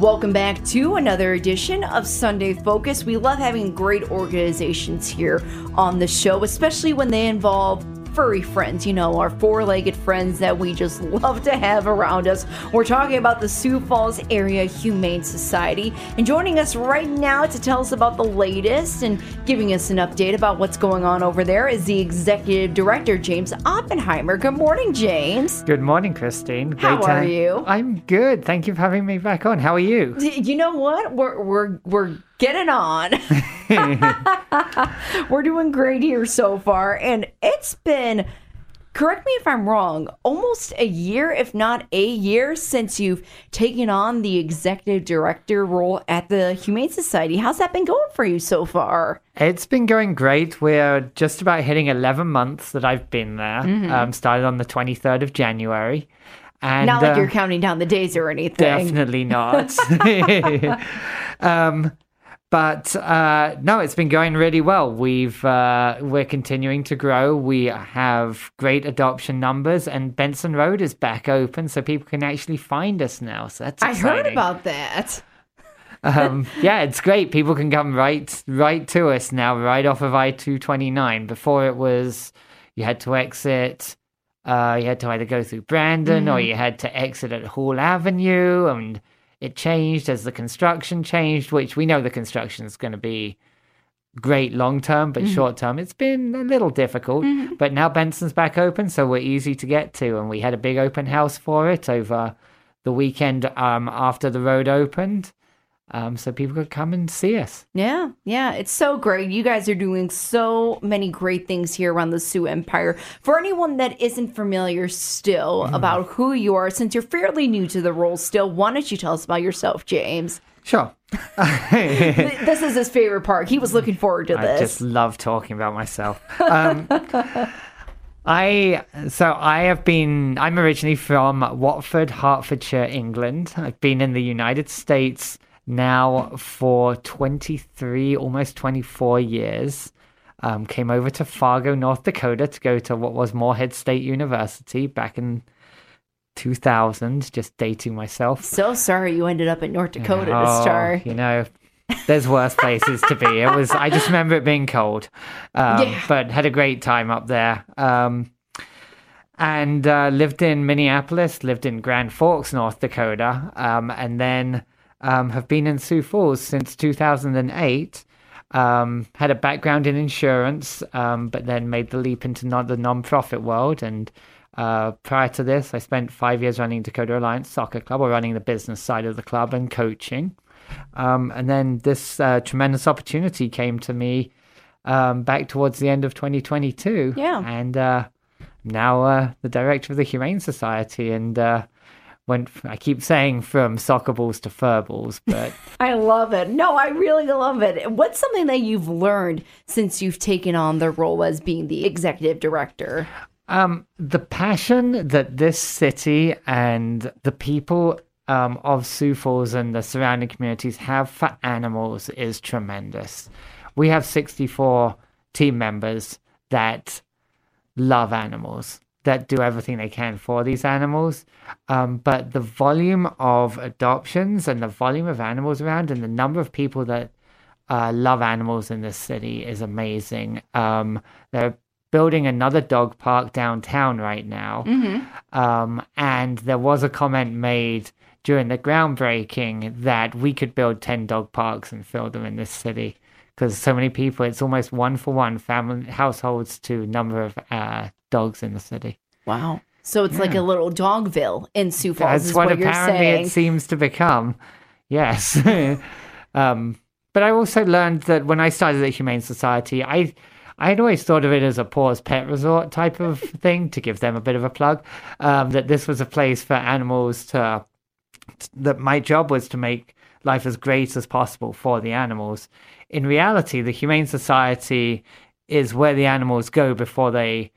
Welcome back to another edition of Sunday Focus. We love having great organizations here on the show, especially when they involve furry friends, you know, our four legged friends that we just love to have around us. We're talking about the Sioux Falls Area Humane Society. And joining us right now to tell us about the latest and giving us an update about what's going on over there is the Executive Director, James Oppenheimer. Good morning, James. Good morning, Christine. Great How to- are you? I'm good. Thank you for having me back on. How are you? You know what? We're we're we're getting on. we're doing great here so far, and it's been. Correct me if I'm wrong. Almost a year, if not a year, since you've taken on the executive director role at the Humane Society. How's that been going for you so far? It's been going great. We're just about hitting 11 months that I've been there. Mm-hmm. Um, started on the 23rd of January. And, Not like uh, you're counting down the days or anything. Definitely not. um, but uh, no, it's been going really well. We've uh, we're continuing to grow. We have great adoption numbers, and Benson Road is back open, so people can actually find us now. So that's I heard about that. um, yeah, it's great. People can come right right to us now, right off of I two twenty nine. Before it was you had to exit. Uh, you had to either go through Brandon or you had to exit at Hall Avenue, and it changed as the construction changed. Which we know the construction is going to be great long term, but short term it's been a little difficult. But now Benson's back open, so we're easy to get to, and we had a big open house for it over the weekend um, after the road opened um, so people could come and see us. Yeah, yeah, it's so great. You guys are doing so many great things here around the Sioux Empire. For anyone that isn't familiar still about who you are, since you're fairly new to the role still, why don't you tell us about yourself, James? Sure. Th- this is his favorite part. He was looking forward to this. I just love talking about myself. Um, I so I have been. I'm originally from Watford, Hertfordshire, England. I've been in the United States now for 23, almost 24 years. Um, came over to Fargo, North Dakota, to go to what was Moorhead State University back in 2000. Just dating myself. So sorry you ended up in North Dakota to Oh, start. You know, there's worse places to be. It was. I just remember it being cold, um, Yeah. but had a great time up there. Um, and uh, lived in Minneapolis, lived in Grand Forks, North Dakota, um, and then um, have been in Sioux Falls since 2008. Um, had a background in insurance, um, but then made the leap into non- the non-profit world. And uh, prior to this, I spent five years running Dakota Alliance Soccer Club, or running the business side of the club and coaching. Um, and then this uh, tremendous opportunity came to me um, back towards the end of 2022. Yeah. And uh, now uh, the director of the Humane Society, and uh, went. I keep saying from soccer balls to fur balls, but I love it. No, I really love it. What's something that you've learned since you've taken on the role as being the executive director? Um, the passion that this city and the people um, of Sioux Falls and the surrounding communities have for animals is tremendous. We have 64 team members that love animals, that do everything they can for these animals. Um, but the volume of adoptions and the volume of animals around and the number of people that uh, love animals in this city is amazing. Um, they're building another dog park downtown right now. Um, and there was a comment made during the groundbreaking that we could build 10 dog parks and fill them in this city because so many people, it's almost one for one family households to number of uh, dogs in the city. Wow. So it's like a little dogville in Sioux Falls. That's is what, what, you're apparently saying. it seems to become. Yes. um, but I also learned that when I started the Humane Society, I I had always thought of it as a paws pet resort type of thing to give them a bit of a plug. Um, that this was a place for animals to. That my job was to make life as great as possible for the animals. In reality, the Humane Society is where the animals go before they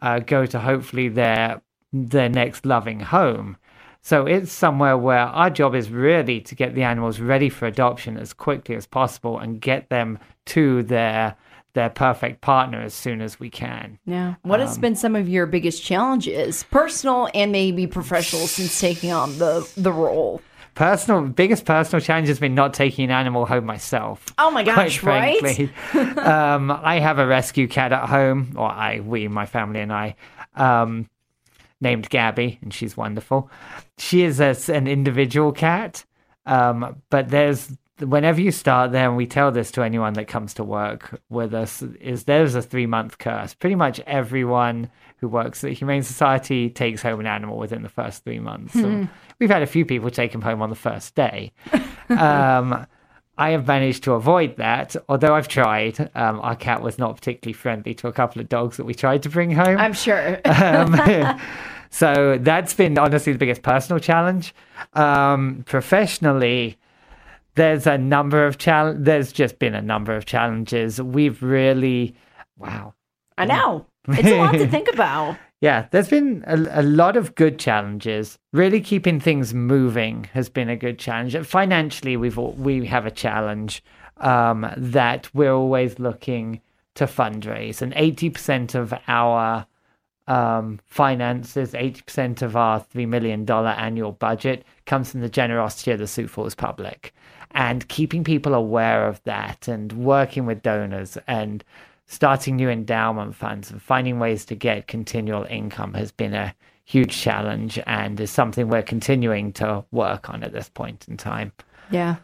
uh, go to hopefully their their next loving home. So it's somewhere where our job is really to get the animals ready for adoption as quickly as possible and get them to their their perfect partner as soon as we can. Yeah. What has Um, been some of your biggest challenges, personal and maybe professional, since taking on the the role? Personal biggest personal challenge has been not taking an animal home myself. Oh my gosh, right? um, I have a rescue cat at home, or I, we, my family, and I, um, named Gabby, and she's wonderful. She is a, an individual cat, um, but there's whenever you start there, and we tell this to anyone that comes to work with us, is there's a three month curse. Pretty much everyone who works at the Humane Society takes home an animal within the first three months. So we've had a few people take him home on the first day. um, I have managed to avoid that, although I've tried. Um, our cat was not particularly friendly to a couple of dogs that we tried to bring home. I'm sure. Um, so that's been honestly the biggest personal challenge. Um, professionally, there's a number of chal- There's just been a number of challenges. We've really, wow, I know. It's a lot to think about. Yeah, there's been a, a lot of good challenges. Really keeping things moving has been a good challenge. Financially, we've al- we have a challenge um, that we're always looking to fundraise, and eighty percent of our um, finances, eighty percent of our three million dollar annual budget comes from the generosity of the Sioux Falls public, and keeping people aware of that, and working with donors, and starting new endowment funds and finding ways to get continual income has been a huge challenge and is something we're continuing to work on at this point in time. Yeah.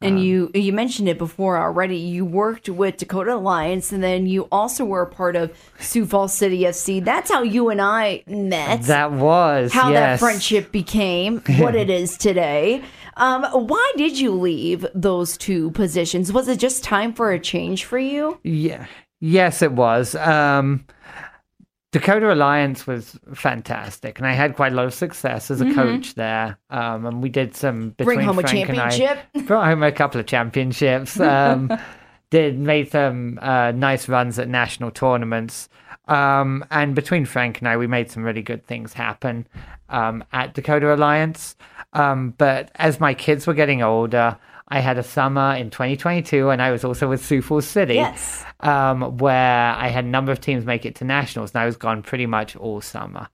And you you mentioned it before already. You worked with Dakota Alliance, and then you also were a part of Sioux Falls City FC. That's how you and I met. That was how that friendship became what it is today. Um, why did you leave those two positions? Was it just time for a change for you? Yeah. Yes, it was. Um, Dakota Alliance was fantastic, and I had quite a lot of success as a coach there. Um, and we did some between Mm-hmm. Bring home a Frank I- championship? brought home a couple of championships. Um, did made some uh, nice runs at national tournaments. Um, and between Frank and I, we made some really good things happen um, at Dakota Alliance. Um, but as my kids were getting older, I had a summer in 2022, and I was also with Sioux Falls City Yes. um, where I had a number of teams make it to nationals, and I was gone pretty much all summer.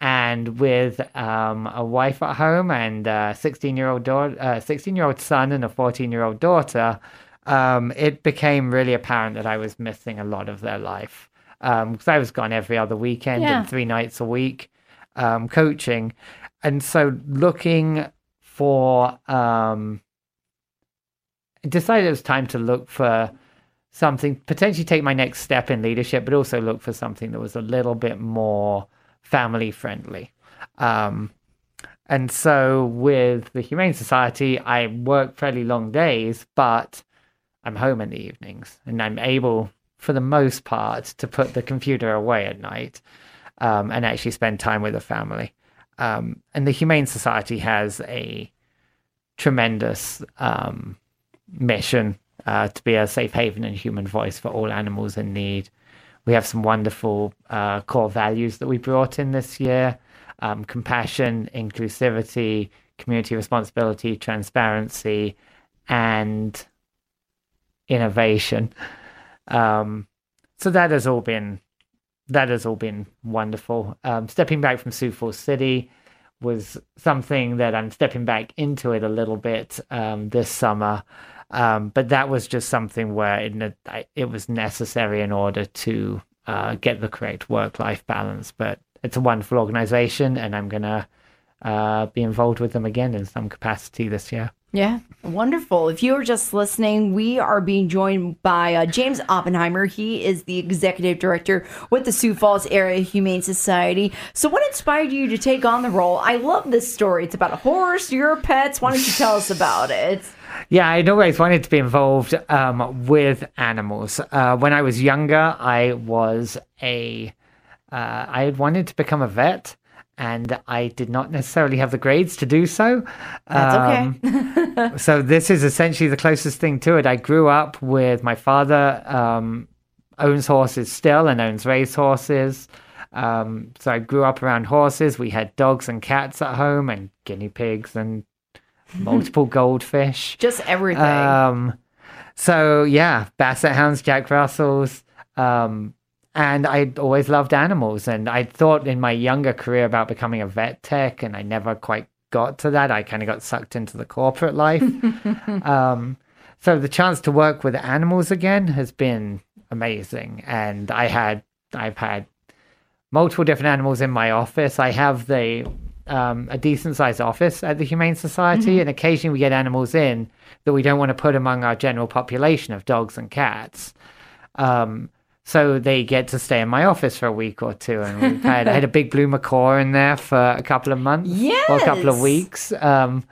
And with um, a wife at home and a 16 year old daughter, uh, 16 year old son, and a 14 year old daughter, um, it became really apparent that I was missing a lot of their life because I was gone every other weekend Yeah. and three nights a week um, coaching, and so looking for um, decided it was time to look for something potentially take my next step in leadership but also look for something that was a little bit more family friendly. Um, and so with the humane society i work fairly long days but i'm home in the evenings and i'm able for the most part to put the computer away at night um, and actually spend time with the family. Um, and the humane society has a tremendous um, mission uh, to be a safe haven and human voice for all animals in need. We have some wonderful uh, core values that we brought in this year um, compassion, inclusivity, community responsibility, transparency, and innovation. Um, so that has all been that has all been wonderful. Um, stepping back from Sioux Falls City was something that I'm stepping back into it a little bit um, this summer. Um, but that was just something where it, it was necessary in order to uh, get the correct work life balance. But it's a wonderful organization, and I'm going to uh, be involved with them again in some capacity this year. Yeah, wonderful. If you were just listening, we are being joined by uh, James Oppenheimer. He is the executive director with the Sioux Falls Area Humane Society. So, what inspired you to take on the role? I love this story. It's about a horse, your pets. Why don't you tell us about it? Yeah, I'd always wanted to be involved um, with animals. Uh, when I was younger, I was a. Uh, I had wanted to become a vet, and I did not necessarily have the grades to do so. That's okay. so this is essentially the closest thing to it. I grew up with my father um, owns horses still and owns race horses. Um, so I grew up around horses. We had dogs and cats at home, and guinea pigs and multiple goldfish. Just everything. Um, so yeah, basset hounds, Jack Russells, um, and I always loved animals. And I thought in my younger career about becoming a vet tech, and I never quite got to that, I kind of got sucked into the corporate life. um, so the chance to work with animals again has been amazing, and I had I've had multiple different animals in my office. I have the um, a decent sized office at the Humane Society, mm-hmm. and occasionally we get animals in that we don't want to put among our general population of dogs and cats. Um, so they get to stay in my office for a week or two, and we've had I had a big blue macaw in there for a couple of months, yes. or a couple of weeks, um,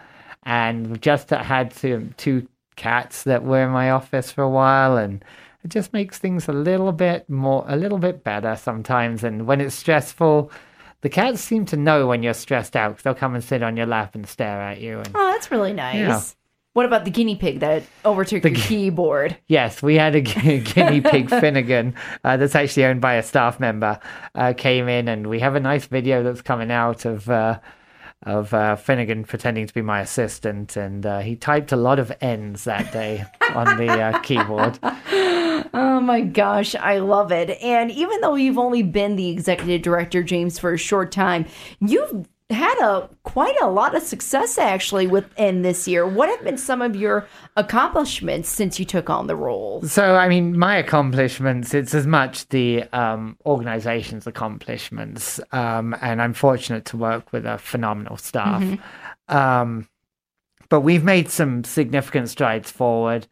and we've just had two, two cats that were in my office for a while, and it just makes things a little bit more, a little bit better sometimes. And when it's stressful, the cats seem to know when you're stressed out. They'll come and sit on your lap and stare at you. And, oh, that's really nice. Yeah. What about the guinea pig that overtook the, your keyboard? Yes, we had a guinea pig, Finnegan, uh, that's actually owned by a staff member, uh, came in, and we have a nice video that's coming out of uh, of uh, Finnegan pretending to be my assistant, and uh, he typed a lot of N's that day on the uh, keyboard. Oh my gosh, I love it. And even though you've only been the executive director, James, for a short time, you've had a quite a lot of success actually within this year. What have been some of your accomplishments since you took on the role? So, I mean, my accomplishments, it's as much the um, organization's accomplishments. Um, and I'm fortunate to work with a phenomenal staff. Mm-hmm. Um, but we've made some significant strides forward.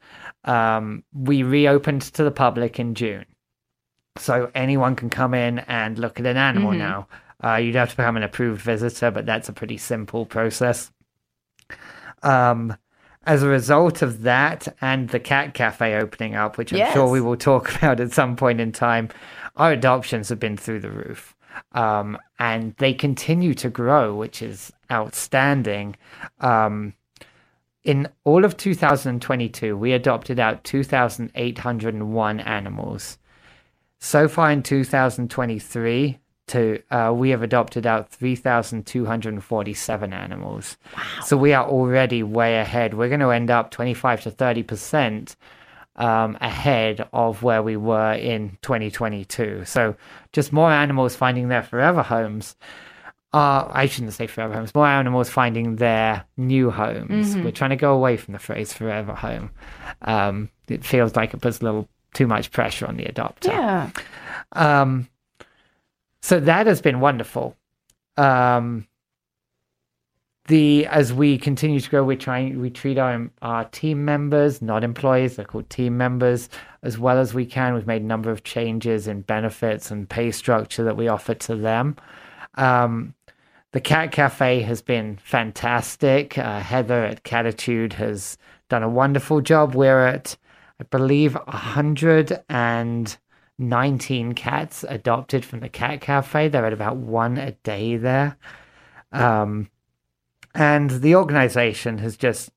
Um, we reopened to the public in June. So anyone can come in and look at an animal mm-hmm. now. Uh, you'd have to become an approved visitor, but that's a pretty simple process. Um, as a result of that and the cat cafe opening up, which I'm yes. sure we will talk about at some point in time, our adoptions have been through the roof. Um, and they continue to grow, which is outstanding. Um, in all of 2022, we adopted out 2,801 animals. So far in 2023, to uh, we have adopted out 3,247 animals. Wow. So we are already way ahead. We're going to end up 25 to 30 percent um, ahead of where we were in 2022. So just more animals finding their forever homes. Uh, I shouldn't say forever homes. More animals finding their new homes. Mm-hmm. We're trying to go away from the phrase forever home. Um, it feels like it puts a little too much pressure on the adopter. Yeah. Um, so that has been wonderful. Um, the as we continue to grow, we try we treat our our team members, not employees, they're called team members, as well as we can. We've made a number of changes in benefits and pay structure that we offer to them. Um, the Cat Cafe has been fantastic. Uh, Heather at Catitude has done a wonderful job. We're at, I believe, a hundred and 19 cats adopted from the cat cafe. They're at about one a day there. Um, and the organization has just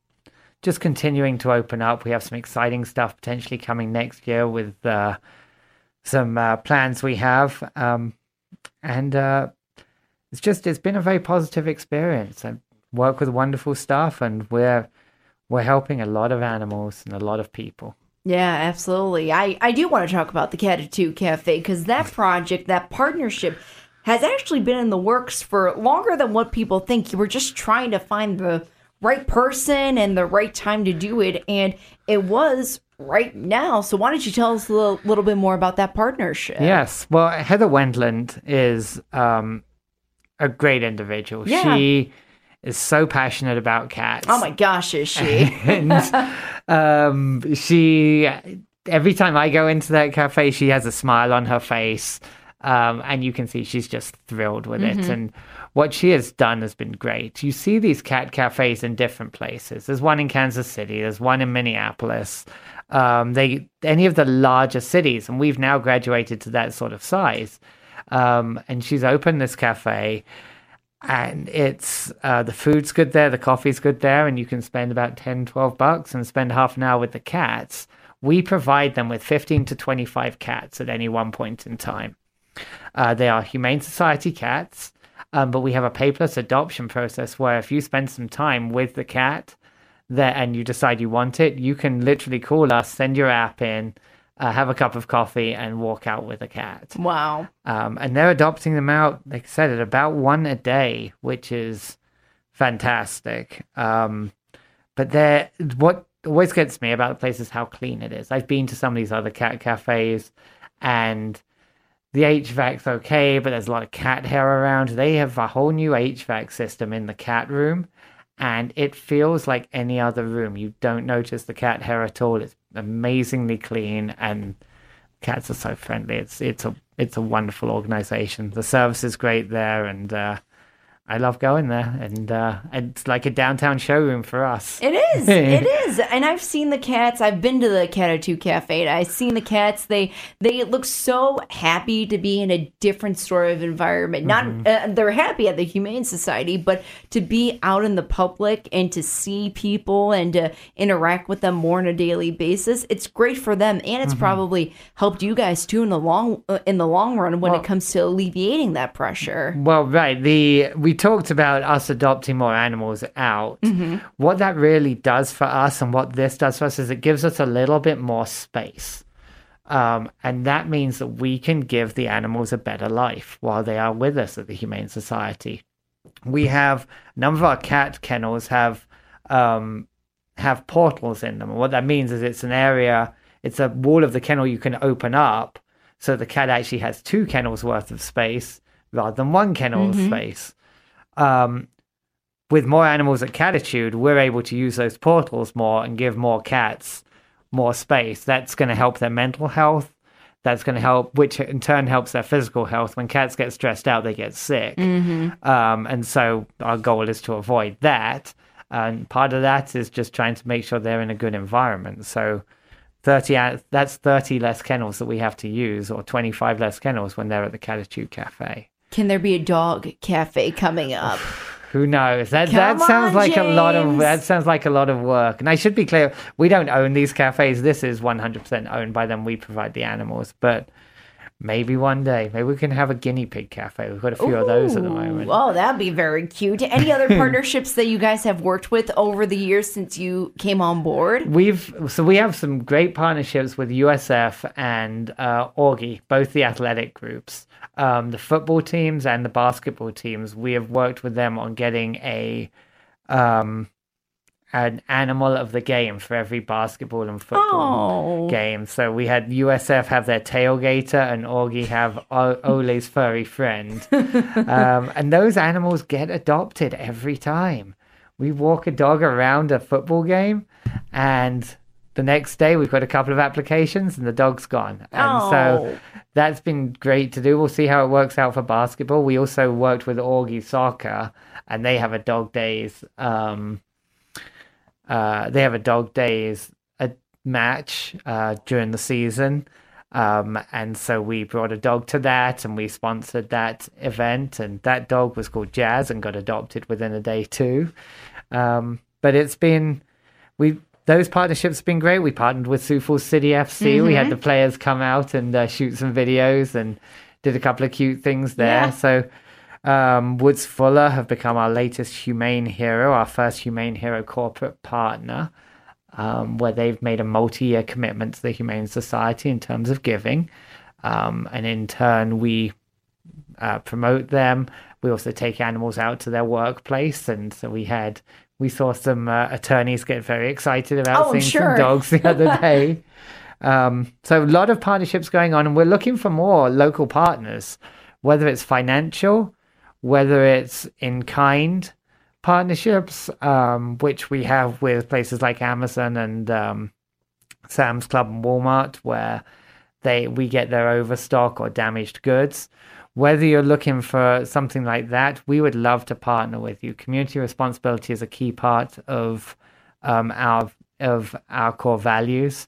just continuing to open up. We have some exciting stuff potentially coming next year with uh, some uh, plans we have. Um, and uh, it's just it's been a very positive experience. I work with wonderful staff, and we're we're helping a lot of animals and a lot of people. Yeah, absolutely. I, I do want to talk about the Catitude Cafe because that project, that partnership, has actually been in the works for longer than what people think. You were just trying to find the right person and the right time to do it, and it was right now. So why don't you tell us a little, little bit more about that partnership? Yes. Well, Heather Wendland is um, a great individual. Yeah. She is so passionate about cats. Oh my gosh, is she? and um, she, every time I go into that cafe, she has a smile on her face. Um, and you can see she's just thrilled with mm-hmm. it. And what she has done has been great. You see these cat cafes in different places. There's one in Kansas City. There's one in Minneapolis. Um, they any of the larger cities, and we've now graduated to that sort of size. Um, and she's opened this cafe and it's uh, the food's good there, the coffee's good there, and you can spend about 10, 12 bucks and spend half an hour with the cats. We provide them with 15 to 25 cats at any one point in time. Uh, they are Humane Society cats, um, but we have a paperless adoption process where if you spend some time with the cat there and you decide you want it, you can literally call us, send your app in, uh, have a cup of coffee, and walk out with a cat. Wow. Um, and they're adopting them out, like I said, at about one a day, which is fantastic. Um, but there, what always gets me about the place is how clean it is. I've been to some of these other cat cafes, and the HVAC's okay, but there's a lot of cat hair around. They have a whole new HVAC system in the cat room, and it feels like any other room. You don't notice the cat hair at all. It's amazingly clean, and cats are so friendly. It's it's a it's a wonderful organization. The service is great there, and uh, I love going there, and uh, it's like a downtown showroom for us. It is. it is. And I've seen the cats. I've been to the Catitude Cafe. I've seen the cats. They they look so happy to be in a different sort of environment. Not Mm-hmm. uh, they're happy at the Humane Society, but to be out in the public and to see people and to interact with them more on a daily basis, it's great for them, and Mm-hmm. it's probably helped you guys too in the long uh, in the long run when it comes to alleviating that pressure. Well, right. The we talked about us adopting more animals out. What that really does for us, and what this does for us, is it gives us a little bit more space. Um, and that means that we can give the animals a better life while they are with us at the Humane Society. We have a number of our cat kennels have um, have portals in them. And what that means is it's an area, it's a wall of the kennel you can open up, so the cat actually has two kennels worth of space rather than one kennel of space. Um, with more animals at Catitude, we're able to use those portals more and give more cats more space. That's going to help their mental health. That's going to help, which in turn helps their physical health. When cats get stressed out, they get sick. Um, and so our goal is to avoid that. And part of that is just trying to make sure they're in a good environment. So 30 that's 30 less kennels that we have to use or 25 less kennels when they're at the Catitude Cafe. Can there be a dog cafe coming up? Who knows? That Come that sounds on, like a lot of that sounds like a lot of work. And I should be clear, we don't own these cafes. This is 100% owned by them. We provide the animals, but maybe one day, maybe we can have a guinea pig cafe. We've got a few of those at the Ooh, moment. Oh, that'd be very cute. Any other partnerships that you guys have worked with over the years since you came on board? We've so we have some great partnerships with USF and uh, Augie, both the athletic groups, um, the football teams and the basketball teams. We have worked with them on getting a um, an animal of the game for every basketball and football Oh. game. So we had USF have their tailgater and Augie have o- Ole's furry friend, um, and those animals get adopted every time. We walk a dog around a football game, and the next day we've got a couple of applications, and the dog's gone. And so Oh. that's been great to do. We'll see how it works out for basketball. We also worked with Augie Soccer, and they have a dog days. Um, uh, they have a dog days a match uh, during the season. Um, and so we brought a dog to that and we sponsored that event. And that dog was called Jazz and got adopted within a day too. Um, but it's been, we, those partnerships have been great. We partnered with Sioux Falls City FC. We had the players come out and uh, shoot some videos and did a couple of cute things there. Yeah. So um, Woods Fuller have become our latest Humane Hero, our first Humane Hero corporate partner, um, where they've made a multi year commitment to the Humane Society in terms of giving. Um, and in turn, we uh, promote them. We also take animals out to their workplace. And so we had, we saw some uh, attorneys get very excited about Oh, seeing sure. some dogs the other day. Um, so a lot of partnerships going on, and we're looking for more local partners, whether it's financial, whether it's in kind partnerships, um, which we have with places like Amazon and um, Sam's Club and Walmart, where they we get their overstock or damaged goods. Whether you're looking for something like that, we would love to partner with you. Community responsibility is a key part of um, our of our core values.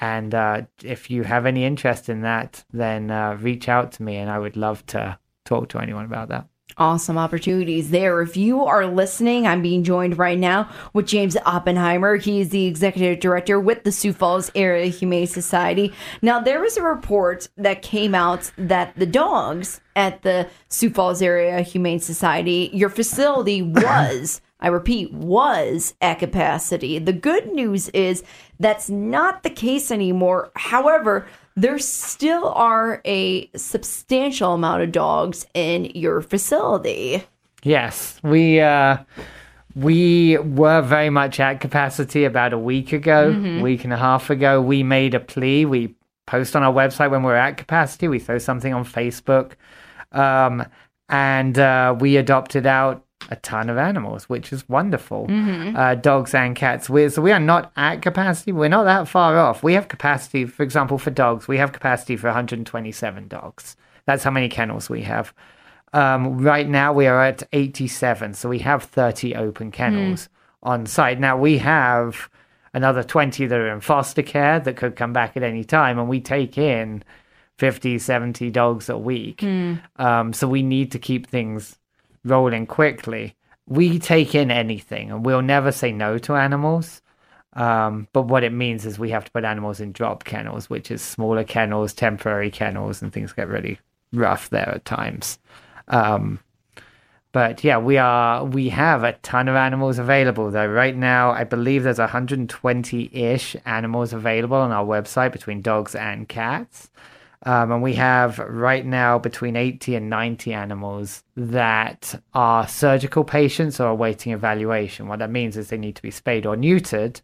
And uh, if you have any interest in that, then uh, reach out to me, and I would love to talk to anyone about that. Awesome opportunities there. If you are listening, I'm being joined right now with James Oppenheimer. He is the executive director with the Sioux Falls Area Humane Society. Now, there was a report that came out that the dogs at the Sioux Falls Area Humane Society, your facility was, I repeat, was at capacity. The good news is that's not the case anymore. However, there still are a substantial amount of dogs in your facility. Yes, we uh, We were very much at capacity about a week ago, week and a half ago. We made a plea. We post on our website when we're at capacity. We throw something on Facebook, um, and uh, we adopted out a ton of animals, which is wonderful. Uh, dogs and cats. we so we are not at capacity. We're not that far off. We have capacity, for example, for dogs. We have capacity for 127 dogs. That's how many kennels we have. Um, right now, we are at 87, so we have 30 open kennels on site. Now, we have another 20 that are in foster care that could come back at any time, and we take in 50, 70 dogs a week. Um, so we need to keep things rolling quickly. We take in anything, and we'll never say no to animals. Um, but what it means is we have to put animals in drop kennels, which is smaller kennels, temporary kennels, and things get really rough there at times. Um, but yeah, we are we have a ton of animals available though. Right now, I believe there's 120-ish animals available on our website between dogs and cats. Um, and we have right now between 80 and 90 animals that are surgical patients or awaiting evaluation. What that means is they need to be spayed or neutered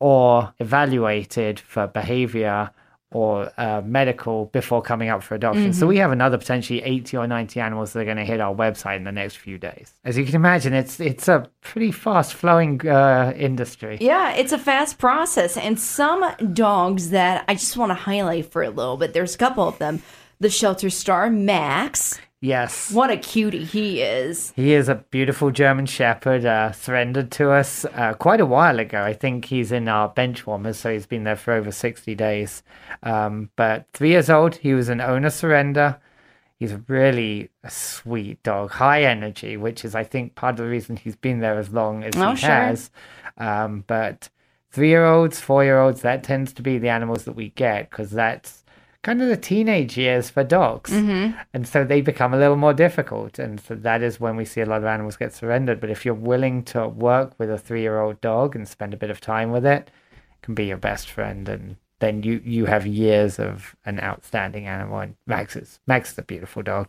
or evaluated for behavior or uh, medical before coming up for adoption. So we have another potentially 80 or 90 animals that are going to hit our website in the next few days. As you can imagine, it's it's a pretty fast flowing uh, industry. Yeah, it's a fast process. And some dogs that I just want to highlight for a little bit, there's a couple of them. The shelter star, Max. Yes. What a cutie he is. He is a beautiful German Shepherd, uh, surrendered to us uh, quite a while ago. I think he's in our bench warmers, so he's been there for over 60 days. Um, but three years old, he was an owner surrender. He's really a sweet dog, high energy, which is, I think, part of the reason he's been there as long as Oh, he sure. has. Um, but three year olds, four year olds, that tends to be the animals that we get because that's kind of the teenage years for dogs. Mm-hmm. And so they become a little more difficult. And so that is when we see a lot of animals get surrendered. But if you're willing to work with a three year old dog and spend a bit of time with it, it can be your best friend. And then you, you have years of an outstanding animal. And Max is, Max is a beautiful dog.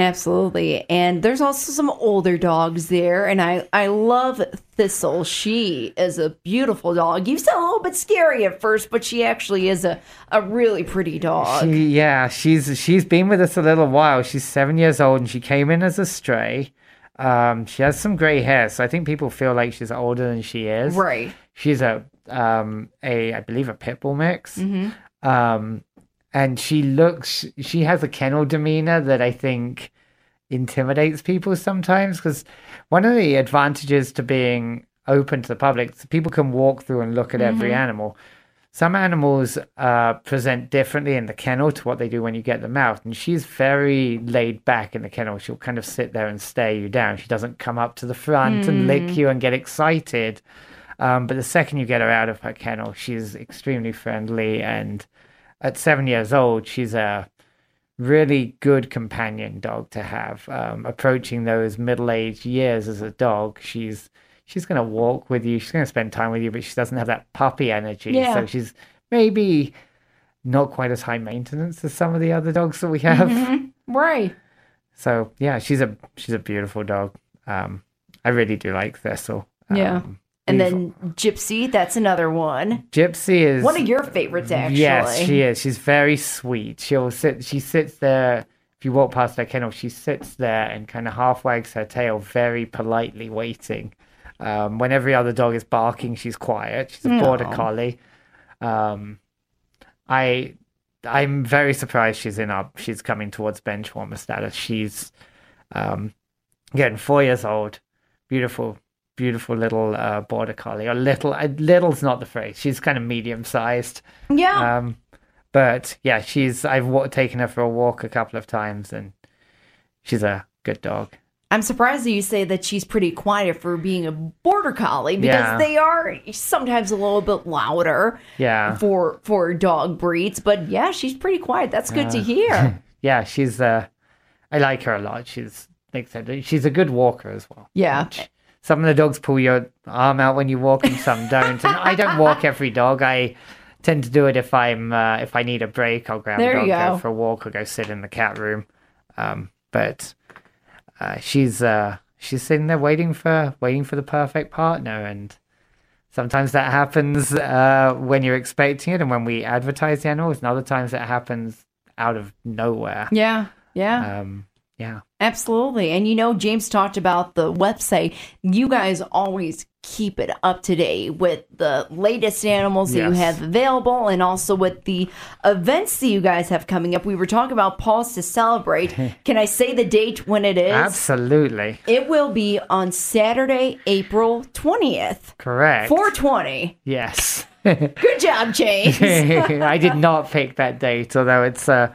Absolutely. And there's also some older dogs there. And I, I love Thistle. She is a beautiful dog. You sound a little bit scary at first, but she actually is a, a really pretty dog. She, yeah, she's she's been with us a little while. She's seven years old, and she came in as a stray. Um, she has some gray hair, so I think people feel like she's older than she is. right. She's a um a I believe a pit bull mix. Um, and she looks she has a kennel demeanor that I think intimidates people sometimes because one of the advantages to being open to the public is people can walk through and look at every animal some animals uh, present differently in the kennel to what they do when you get them out. And she's very laid back in the kennel. She'll kind of sit there and stare you down. She doesn't come up to the front and lick you and get excited. Um, but the second you get her out of her kennel, she's extremely friendly. And at seven years old, she's a really good companion dog to have. Um, approaching those middle-aged years as a dog, she's she's going to walk with you. She's going to spend time with you, but she doesn't have that puppy energy. Yeah. So she's maybe not quite as high maintenance as some of the other dogs that we have. Right. So yeah, she's a she's a beautiful dog. Um, I really do like Thistle. Yeah. And we've- then Gypsy, that's another one. Gypsy is One of your favorites, actually. Yes, she is. She's very sweet. She'll sit. She sits there. If you walk past her kennel, she sits there and kind of half wags her tail, very politely waiting. Um, when every other dog is barking, she's quiet. She's a border Aw. collie. Um, I, I'm very surprised she's in our. She's coming towards bench warmer status. She's, um, again four years old, beautiful, beautiful little uh, border collie. Or little, uh, little's not the phrase. She's kind of medium sized. Yeah. Um, but yeah, she's I've wa- taken her for a walk a couple of times, and she's a good dog. I'm surprised that you say that she's pretty quiet for being a border collie because Yeah. they are sometimes a little bit louder Yeah, for for dog breeds. But yeah, she's pretty quiet. That's good to hear. yeah, she's uh, I like her a lot. She's like I said, she's a good walker as well. Yeah. Which some of the dogs pull your arm out when you walk, and some don't. And I don't walk every dog. I tend to do it if I'm uh, if I need a break. I'll grab There a dog, go go. for a walk, or go sit in the cat room. Um, but uh, she's uh, she's sitting there waiting for waiting for the perfect partner and sometimes that happens uh, when you're expecting it and when we advertise the animals and other times it happens out of nowhere Yeah. Yeah. um, yeah Absolutely. And you know, James talked about the website. You guys always keep it up to date with the latest animals that you have available and also with the events that you guys have coming up. We were talking about Paws to Celebrate. Can I say the date when it is? absolutely It will be on Saturday, April 20th. correct 420. yes Good job, James. I did not pick that date, although it's a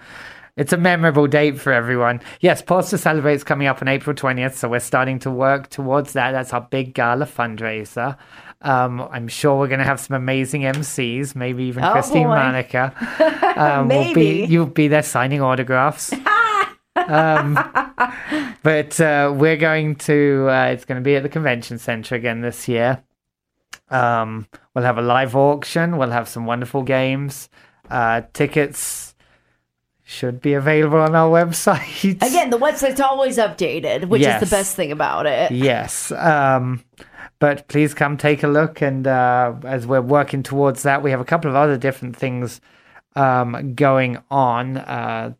it's a memorable date for everyone. Yes, Paws to Celebrate is coming up on April twentieth, so we're starting to work towards that. That's our big gala fundraiser. Um, I'm sure we're going to have some amazing MCs, maybe even Oh, Christine boy. Manica. Um, will be, Maybe. you'll be there signing autographs. um, but uh, we're going to, uh, it's going to be at the convention center again this year. Um, we'll have a live auction. We'll have some wonderful games. Uh, tickets should be available on our website. Again, the website's always updated, which is the best thing about it. Yes. Um, but please come take a look. And uh, as we're working towards that, we have a couple of other different things um, going on. Uh,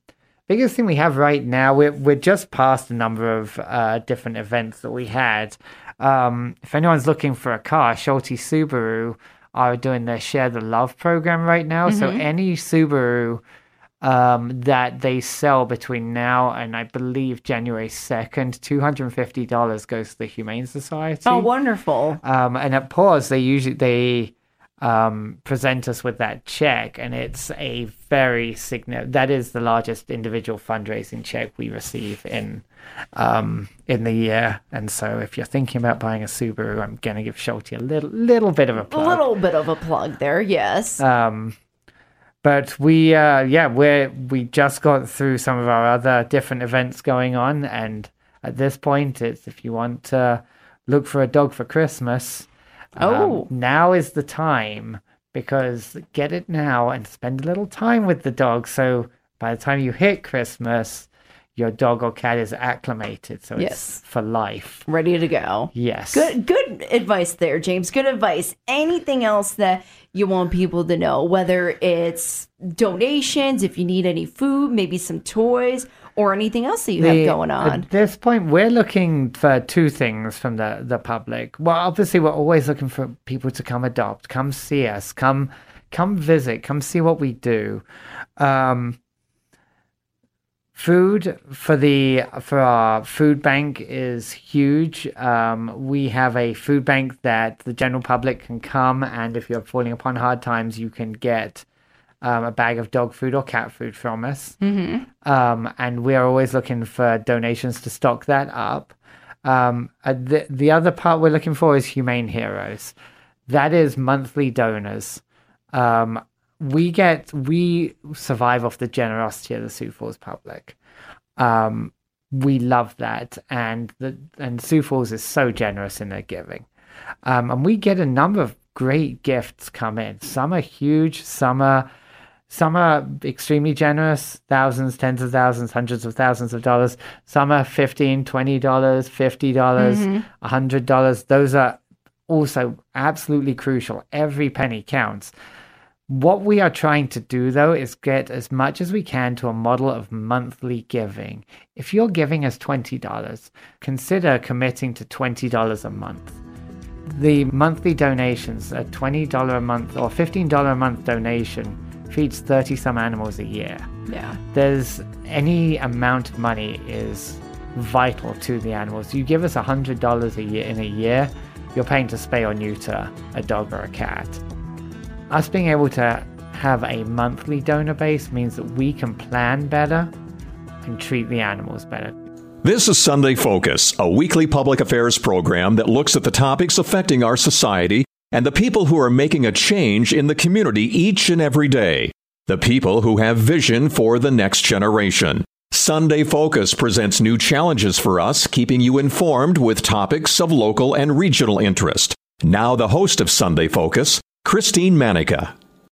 biggest thing we have right now, we're, we're just past a number of uh, different events that we had. Um, if anyone's looking for a car, Schulte Subaru are doing their Share the Love program right now. So any Subaru um, that they sell between now and I believe January 2nd, $250 goes to the Humane Society. Oh, wonderful. Um, and at Paws, they usually they um, present us with that check, and it's a very significant. That is the largest individual fundraising check we receive in um, in the year. And so, if you're thinking about buying a Subaru, I'm gonna give Schulte a little little bit of a A little bit of a plug there, yes. Um, but we, uh, yeah, we we just got through some of our other different events going on, and at this point, it's if you want to look for a dog for Christmas, um, Oh. now is the time because get it now and spend a little time with the dog. So by the time you hit Christmas, your dog or cat is acclimated, so Yes. it's for life. Ready to go. Yes. Good good advice there, James. Good advice. Anything else that you want people to know, whether it's donations, if you need any food, maybe some toys, or anything else that you have going on. At this point, we're looking for two things from the, the public. Well, obviously, we're always looking for people to come adopt, come see us, come come visit, come see what we do. Um, food for the for our food bank is huge. Um, we have a food bank that the general public can come, and if you're falling upon hard times, you can get um, a bag of dog food or cat food from us. Um, and we are always looking for donations to stock that up. Um, uh, the the other part we're looking for is Humane Heroes. That is monthly donors. Um, we get we survive off the generosity of the Sioux Falls public. Um, we love that, and the and Sioux Falls is so generous in their giving. Um, and we get a number of great gifts come in. Some are huge, some are some are extremely generous, thousands, tens of thousands, hundreds of thousands of dollars. Some are $15, $20, $50, $100. Those are also absolutely crucial. Every penny counts. What we are trying to do, though, is get as much as we can to a model of monthly giving. If you're giving us $20, consider committing to $20 a month. The monthly donations, a $20 a month or $15 a month donation, feeds 30 some animals a year. yeah. There's any amount of money is vital to the animals. You give us $100 a year in a year, you're paying to spay or neuter a dog or a cat. Us being able to have a monthly donor base means that we can plan better and treat the animals better. This is Sunday Focus, a weekly public affairs program that looks at the topics affecting our society and the people who are making a change in the community each and every day. The people who have vision for the next generation. Sunday Focus presents new challenges for us, keeping you informed with topics of local and regional interest. Now, the host of Sunday Focus, Christine Manica.